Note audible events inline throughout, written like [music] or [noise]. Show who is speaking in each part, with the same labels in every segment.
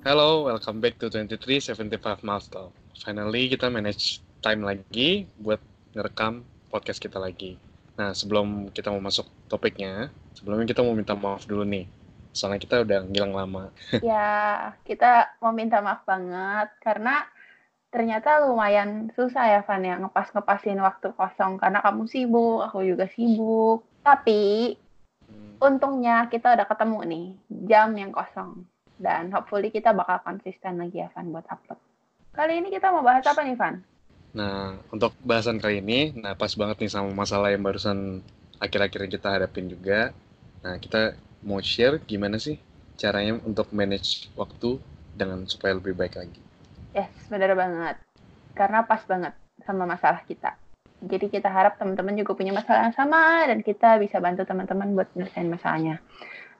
Speaker 1: Hello, welcome back to 2375 Milestone. Finally, kita manage time lagi buat ngerekam podcast kita lagi. Nah, sebelum kita mau masuk topiknya, sebelumnya kita mau minta maaf dulu nih. Soalnya kita udah ngilang lama. [laughs]
Speaker 2: ya, kita mau minta maaf banget karena ternyata lumayan susah ya Van ya ngepas-ngepasin waktu kosong karena kamu sibuk, aku juga sibuk. Tapi hmm. untungnya kita udah ketemu nih jam yang kosong dan hopefully kita bakal konsisten lagi ya Van buat upload. Kali ini kita mau bahas apa nih Van?
Speaker 1: Nah, untuk bahasan kali ini, nah pas banget nih sama masalah yang barusan akhir-akhir kita hadapin juga. Nah, kita mau share gimana sih caranya untuk manage waktu dengan supaya lebih baik lagi.
Speaker 2: Yes, benar banget. Karena pas banget sama masalah kita. Jadi kita harap teman-teman juga punya masalah yang sama dan kita bisa bantu teman-teman buat menyelesaikan masalahnya.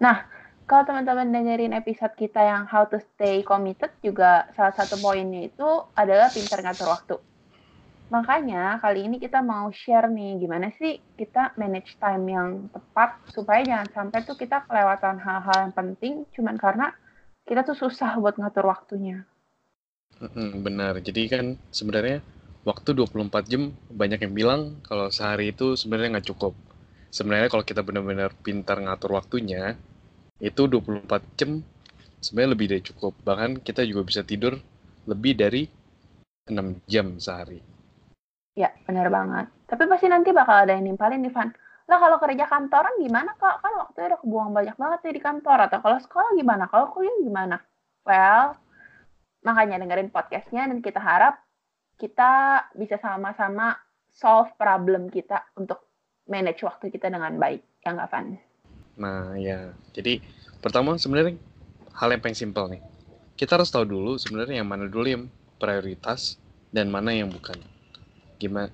Speaker 2: Nah, kalau teman-teman dengerin episode kita yang how to stay committed juga salah satu poinnya itu adalah pintar ngatur waktu. Makanya kali ini kita mau share nih gimana sih kita manage time yang tepat supaya jangan sampai tuh kita kelewatan hal-hal yang penting cuman karena kita tuh susah buat ngatur waktunya.
Speaker 1: benar. Jadi kan sebenarnya waktu 24 jam banyak yang bilang kalau sehari itu sebenarnya nggak cukup. Sebenarnya kalau kita benar-benar pintar ngatur waktunya, itu 24 jam sebenarnya lebih dari cukup. Bahkan kita juga bisa tidur lebih dari 6 jam sehari.
Speaker 2: Ya, benar banget. Tapi pasti nanti bakal ada yang nimpalin nih, Van. Lah kalau kerja kantoran gimana, Kak? Kan waktunya udah kebuang banyak banget nih di kantor. Atau kalau sekolah gimana? Kalau kuliah gimana? Well, makanya dengerin podcastnya dan kita harap kita bisa sama-sama solve problem kita untuk manage waktu kita dengan baik. Ya nggak, Van?
Speaker 1: Nah, ya. Jadi pertama sebenarnya hal yang paling simpel nih. Kita harus tahu dulu sebenarnya yang mana dulu yang prioritas dan mana yang bukan. Gimana?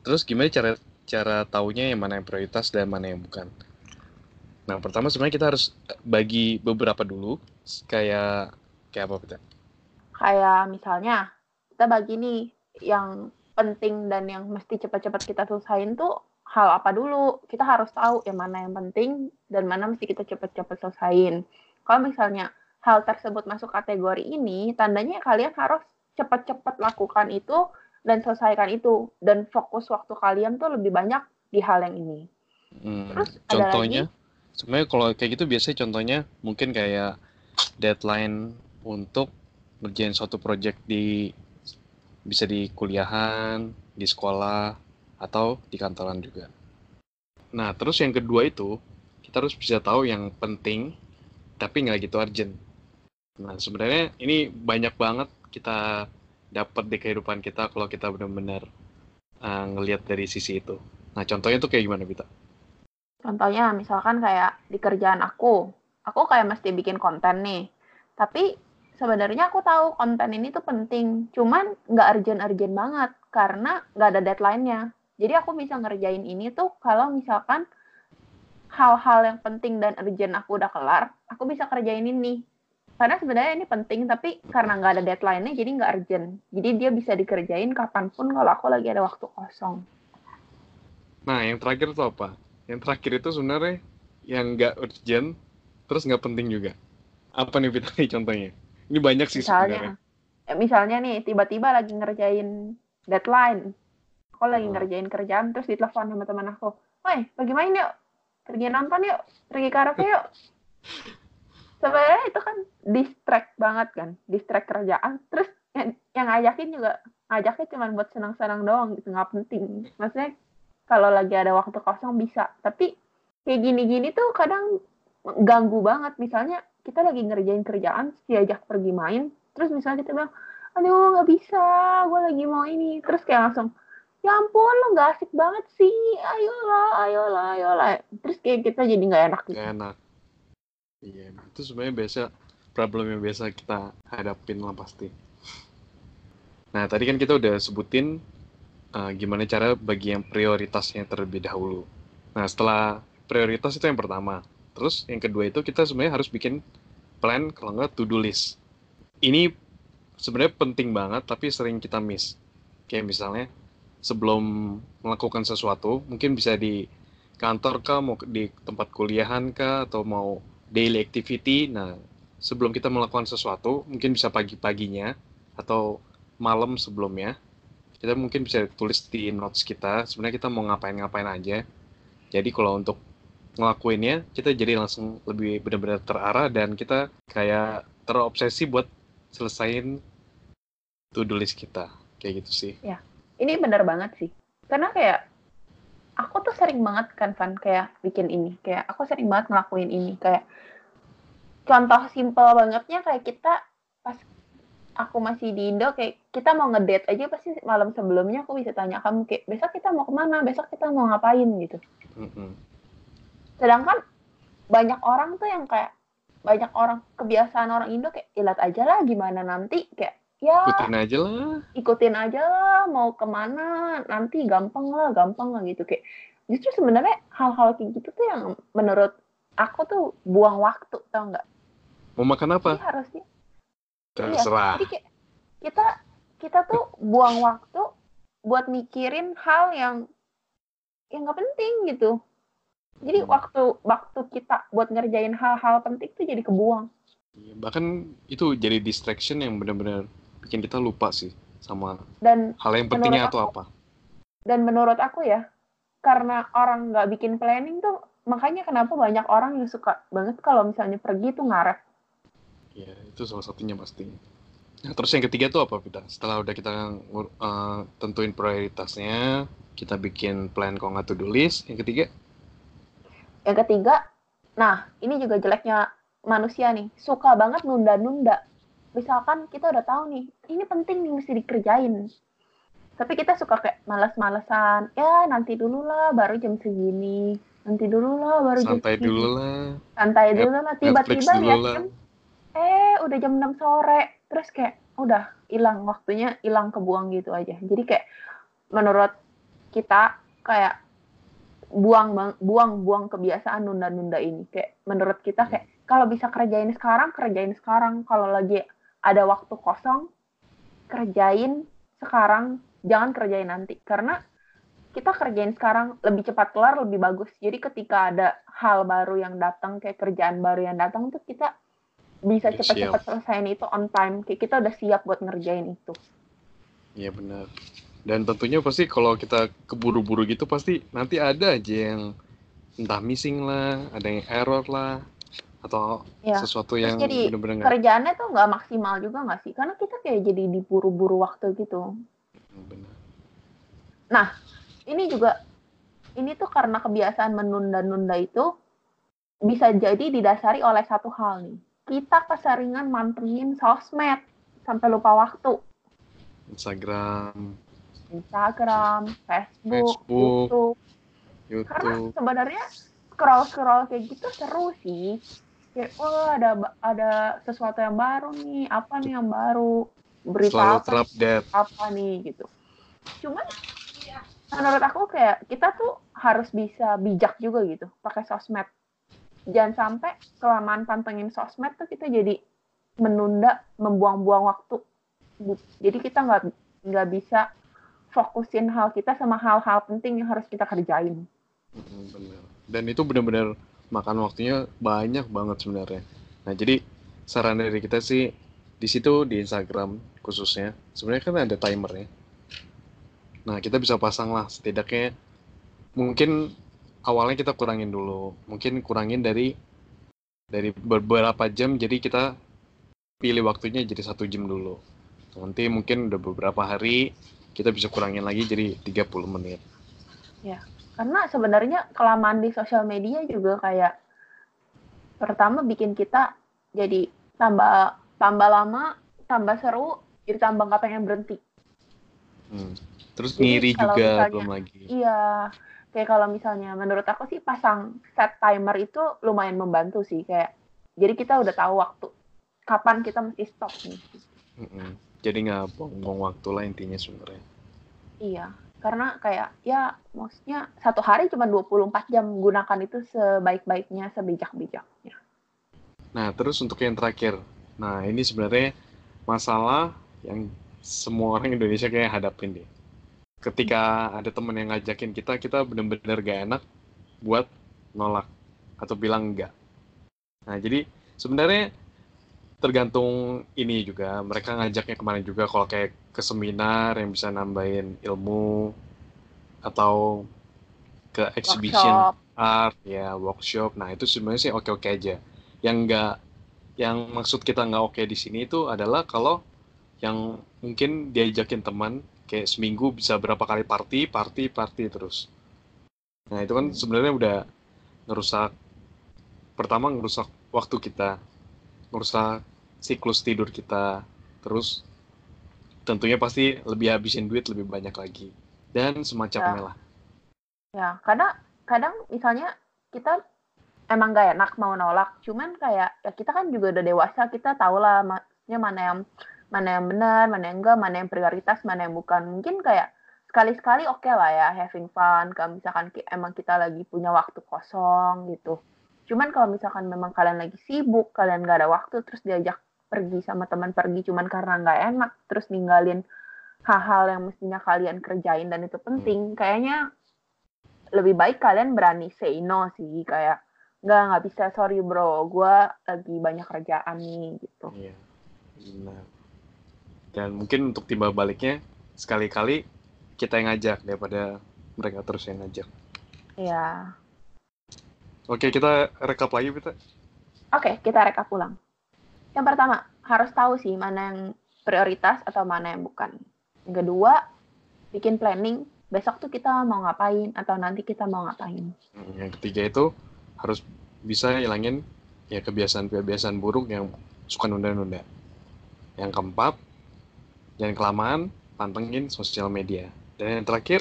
Speaker 1: Terus gimana cara cara taunya yang mana yang prioritas dan mana yang bukan? Nah, pertama sebenarnya kita harus bagi beberapa dulu kayak kayak apa kita?
Speaker 2: Kayak misalnya kita bagi nih yang penting dan yang mesti cepat-cepat kita selesaiin tuh hal apa dulu. Kita harus tahu yang mana yang penting dan mana mesti kita cepat-cepat selesaiin. Kalau misalnya hal tersebut masuk kategori ini, tandanya kalian harus cepat-cepat lakukan itu dan selesaikan itu. Dan fokus waktu kalian tuh lebih banyak di hal yang ini.
Speaker 1: Hmm, Terus contohnya, sebenarnya kalau kayak gitu biasanya contohnya mungkin kayak deadline untuk ngerjain suatu project di bisa di kuliahan, di sekolah, atau di kantoran juga. Nah, terus yang kedua itu, kita harus bisa tahu yang penting, tapi nggak gitu urgent. Nah, sebenarnya ini banyak banget kita dapat di kehidupan kita kalau kita benar-benar uh, ngelihat dari sisi itu. Nah, contohnya tuh kayak gimana, Bita?
Speaker 2: Contohnya, misalkan kayak di kerjaan aku, aku kayak mesti bikin konten nih. Tapi sebenarnya aku tahu konten ini tuh penting, cuman nggak urgent-urgent banget karena nggak ada deadline-nya. Jadi aku bisa ngerjain ini tuh kalau misalkan hal-hal yang penting dan urgent aku udah kelar, aku bisa kerjain ini. Karena sebenarnya ini penting, tapi karena nggak ada deadline-nya, jadi nggak urgent. Jadi dia bisa dikerjain kapan pun kalau aku lagi ada waktu kosong.
Speaker 1: Nah, yang terakhir itu apa? Yang terakhir itu sebenarnya yang nggak urgent, terus nggak penting juga. Apa nih Fitri [laughs] contohnya? Ini banyak sih
Speaker 2: misalnya, sebenarnya. Misalnya nih, tiba-tiba lagi ngerjain deadline aku lagi ngerjain kerjaan terus ditelepon sama teman aku. Woi pergi main yuk. Pergi nonton yuk. Pergi karaoke yuk. Sebenarnya itu kan distract banget kan. Distract kerjaan. Terus yang, yang ngajakin juga ngajaknya cuma buat senang-senang doang gitu. Nggak penting. Maksudnya kalau lagi ada waktu kosong bisa. Tapi kayak gini-gini tuh kadang ganggu banget. Misalnya kita lagi ngerjain kerjaan diajak pergi main. Terus misalnya kita bilang aduh nggak bisa. Gue lagi mau ini. Terus kayak langsung ya ampun lo nggak asik banget sih. Ayolah ayolah ayolah terus kayak kita jadi nggak enak.
Speaker 1: Gitu. Gak enak. Iya itu sebenarnya biasa problem yang biasa kita hadapin lah pasti. Nah tadi kan kita udah sebutin uh, gimana cara bagi yang prioritasnya terlebih dahulu. Nah setelah prioritas itu yang pertama. Terus yang kedua itu kita sebenarnya harus bikin plan kalau nggak to do list. Ini sebenarnya penting banget tapi sering kita miss. Kayak misalnya sebelum melakukan sesuatu, mungkin bisa di kantor kah, mau di tempat kuliahan kah, atau mau daily activity. Nah, sebelum kita melakukan sesuatu, mungkin bisa pagi-paginya atau malam sebelumnya, kita mungkin bisa tulis di notes kita, sebenarnya kita mau ngapain-ngapain aja. Jadi kalau untuk ngelakuinnya, kita jadi langsung lebih benar-benar terarah dan kita kayak terobsesi buat selesain to-do list kita. Kayak gitu sih.
Speaker 2: Ya, ini benar banget sih. Karena kayak aku tuh sering banget kan Van kayak bikin ini. Kayak aku sering banget ngelakuin ini. Kayak contoh simpel bangetnya kayak kita pas aku masih di Indo kayak kita mau ngedate aja pasti malam sebelumnya aku bisa tanya kamu kayak besok kita mau ke mana besok kita mau ngapain gitu sedangkan banyak orang tuh yang kayak banyak orang kebiasaan orang Indo kayak ilat aja lah gimana nanti kayak ya
Speaker 1: Ikutin aja lah.
Speaker 2: ikutin aja lah mau ke mana nanti gampang lah gampang lah gitu kayak justru sebenarnya hal-hal kayak gitu tuh yang menurut aku tuh buang waktu tau nggak
Speaker 1: Mau makan apa?
Speaker 2: Jadi harusnya
Speaker 1: Terserah.
Speaker 2: Jadi kayak kita kita tuh buang waktu buat mikirin hal yang yang nggak penting gitu. Jadi
Speaker 1: Hmm.
Speaker 2: waktu waktu kita buat ngerjain hal-hal penting tuh jadi kebuang.
Speaker 1: Iya, Bahkan itu jadi distraction yang benar-benar bikin kita lupa sih sama
Speaker 2: Dan
Speaker 1: hal yang pentingnya atau apa.
Speaker 2: dan menurut aku ya, karena orang nggak bikin planning tuh makanya kenapa banyak orang yang suka banget kalau misalnya pergi tuh ngaret.
Speaker 1: Ya, itu salah satunya pasti. Nah, terus yang ketiga tuh apa, Pita? Setelah udah kita eh, tentuin prioritasnya, kita bikin plan kalau nggak to-do list. Yang ketiga,
Speaker 2: Yang ketiga, nah ini juga jeleknya manusia nih, suka banget nunda-nunda. Misalkan kita udah tahu nih, ini penting nih mesti dikerjain. Tapi kita suka kayak males-malesan, ya nanti dulu lah baru jam segini. Nanti dulu lah baru jam
Speaker 1: santai
Speaker 2: segini.
Speaker 1: dulu lah.
Speaker 2: Santai
Speaker 1: Net-
Speaker 2: dulu lah. Tiba-tiba
Speaker 1: lah.
Speaker 2: jam, eh udah jam 6 sore. Terus kayak udah hilang waktunya, hilang kebuang gitu aja. Jadi kayak menurut kita kayak buang bang- buang buang kebiasaan nunda-nunda ini kayak menurut kita kayak kalau bisa kerjain sekarang kerjain sekarang kalau lagi ada waktu kosong kerjain sekarang jangan kerjain nanti. Karena kita kerjain sekarang lebih cepat kelar lebih bagus. Jadi ketika ada hal baru yang datang kayak kerjaan baru yang datang tuh kita bisa
Speaker 1: Udah
Speaker 2: cepat-cepat selesaiin itu on time. Kayak kita udah siap buat ngerjain itu.
Speaker 1: Iya benar. Dan tentunya pasti kalau kita keburu-buru gitu pasti nanti ada aja yang entah missing lah, ada yang error lah, atau
Speaker 2: ya
Speaker 1: sesuatu yang
Speaker 2: jadi
Speaker 1: benar-benar nggak
Speaker 2: kerjaannya tuh nggak maksimal juga nggak sih? Karena kita kayak jadi diburu-buru waktu gitu.
Speaker 1: Benar.
Speaker 2: ini juga ini tuh karena kebiasaan menunda-nunda itu bisa jadi didasari oleh satu hal nih. Kita keseringan mantengin sosmed sampai lupa waktu.
Speaker 1: Instagram,
Speaker 2: Instagram, Facebook,
Speaker 1: Facebook,
Speaker 2: YouTube. Karena
Speaker 1: YouTube,
Speaker 2: sebenarnya scroll scroll kayak gitu seru sih kayak wah ada ada sesuatu yang baru nih apa nih yang baru berita
Speaker 1: selalu
Speaker 2: apa
Speaker 1: terupdate.
Speaker 2: apa nih gitu. Cuman menurut aku kayak kita tuh harus bisa bijak juga gitu pakai sosmed. Jangan sampai kelamaan pantengin sosmed tuh kita jadi menunda, membuang-buang waktu. Jadi kita nggak nggak bisa fokusin hal kita sama hal-hal penting yang harus kita kerjain.
Speaker 1: Mm, benar. Dan itu benar-benar makan waktunya banyak banget sebenarnya. Nah, jadi saran dari kita sih di situ di Instagram khususnya sebenarnya kan ada timernya. Nah, kita bisa pasang lah setidaknya mungkin awalnya kita kurangin dulu. Mungkin kurangin dari dari beberapa jam jadi kita pilih waktunya jadi satu jam dulu. Nanti mungkin udah beberapa hari kita bisa kurangin lagi jadi 30 menit.
Speaker 2: Karena sebenarnya kelamaan di sosial media juga kayak pertama bikin kita jadi tambah tambah lama, tambah seru, jadi tambah nggak pengen berhenti.
Speaker 1: Hmm. Terus
Speaker 2: Jadi
Speaker 1: ngiri juga
Speaker 2: misalnya-
Speaker 1: belum lagi.
Speaker 2: Iya, kayak kalau misalnya menurut aku sih pasang set timer itu lumayan membantu sih kayak jadi kita udah tahu waktu kapan kita mesti stop nih.
Speaker 1: Mm-mm. Jadi nggak buang-buang waktu lah intinya sebenarnya.
Speaker 2: Iya, karena kayak ya maksudnya satu hari cuma 24 jam gunakan itu sebaik-baiknya, sebijak-bijaknya.
Speaker 1: Nah terus untuk yang terakhir, nah ini sebenarnya masalah yang semua orang Indonesia kayak hadapin deh. Ketika ada temen yang ngajakin kita, kita bener-bener gak enak buat nolak atau bilang enggak. Nah jadi sebenarnya tergantung ini juga. Mereka ngajaknya ke mana juga. Kalau kayak ke seminar yang bisa nambahin ilmu atau ke exhibition
Speaker 2: Workshop.
Speaker 1: art ya workshop. Nah itu sebenarnya sih oke oke aja. Yang enggak yang maksud kita nggak oke di sini itu adalah kalau yang mungkin diajakin teman kayak seminggu bisa berapa kali party party party terus. Nah itu kan sebenarnya udah ngerusak pertama ngerusak waktu kita ngerusak siklus tidur kita. Terus tentunya pasti lebih habisin duit lebih banyak lagi. Dan semacamnya lah.
Speaker 2: Ya, karena kadang misalnya kita emang gak enak mau nolak, cuman kayak ya kita kan juga udah dewasa, kita tahu lah maksudnya mana yang mana yang benar, mana yang enggak, mana yang prioritas, mana yang bukan. Mungkin kayak sekali-sekali oke lah ya having fun, kalau misalkan emang kita lagi punya waktu kosong gitu. Cuman kalau misalkan memang kalian lagi sibuk, kalian gak ada waktu, terus diajak pergi sama teman pergi cuman karena nggak enak, terus ninggalin hal-hal yang mestinya kalian kerjain dan itu penting, kayaknya lebih baik kalian berani say no sih kayak nggak nggak bisa sorry bro gue lagi banyak kerjaan nih gitu
Speaker 1: Iya, benar. Dan mungkin untuk timbal baliknya, sekali-kali kita yang ngajak daripada mereka terus yang ngajak.
Speaker 2: ya
Speaker 1: Oke, kita rekap lagi, Pita.
Speaker 2: oke kita rekap ulang yang pertama harus tahu sih mana yang prioritas atau mana yang bukan yang kedua bikin planning besok tuh kita mau ngapain atau nanti kita mau ngapain
Speaker 1: Hmm, Yang ketiga itu harus bisa hilangin ya kebiasaan-kebiasaan buruk yang suka nunda-nunda. Yang keempat, jangan kelamaan pantengin sosial media. Dan yang terakhir,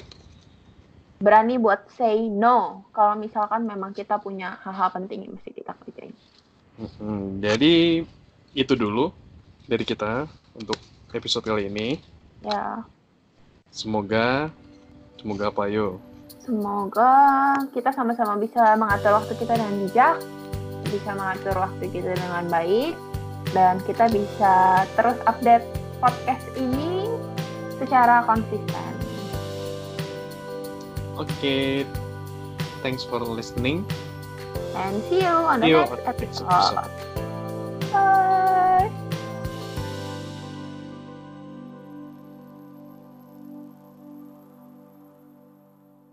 Speaker 2: berani buat say no kalau misalkan memang kita punya hal-hal penting yang mesti kita kerjain
Speaker 1: hmm, jadi itu dulu dari kita untuk episode kali ini.
Speaker 2: ya
Speaker 1: Semoga, semoga apa yuk?
Speaker 2: Semoga kita sama-sama bisa mengatur waktu kita dengan bijak, bisa mengatur waktu kita dengan baik, dan kita bisa terus update podcast ini secara konsisten.
Speaker 1: Oke, thanks for listening.
Speaker 2: And see you on the
Speaker 1: See you the next
Speaker 2: episode.
Speaker 1: episode.
Speaker 2: Bye.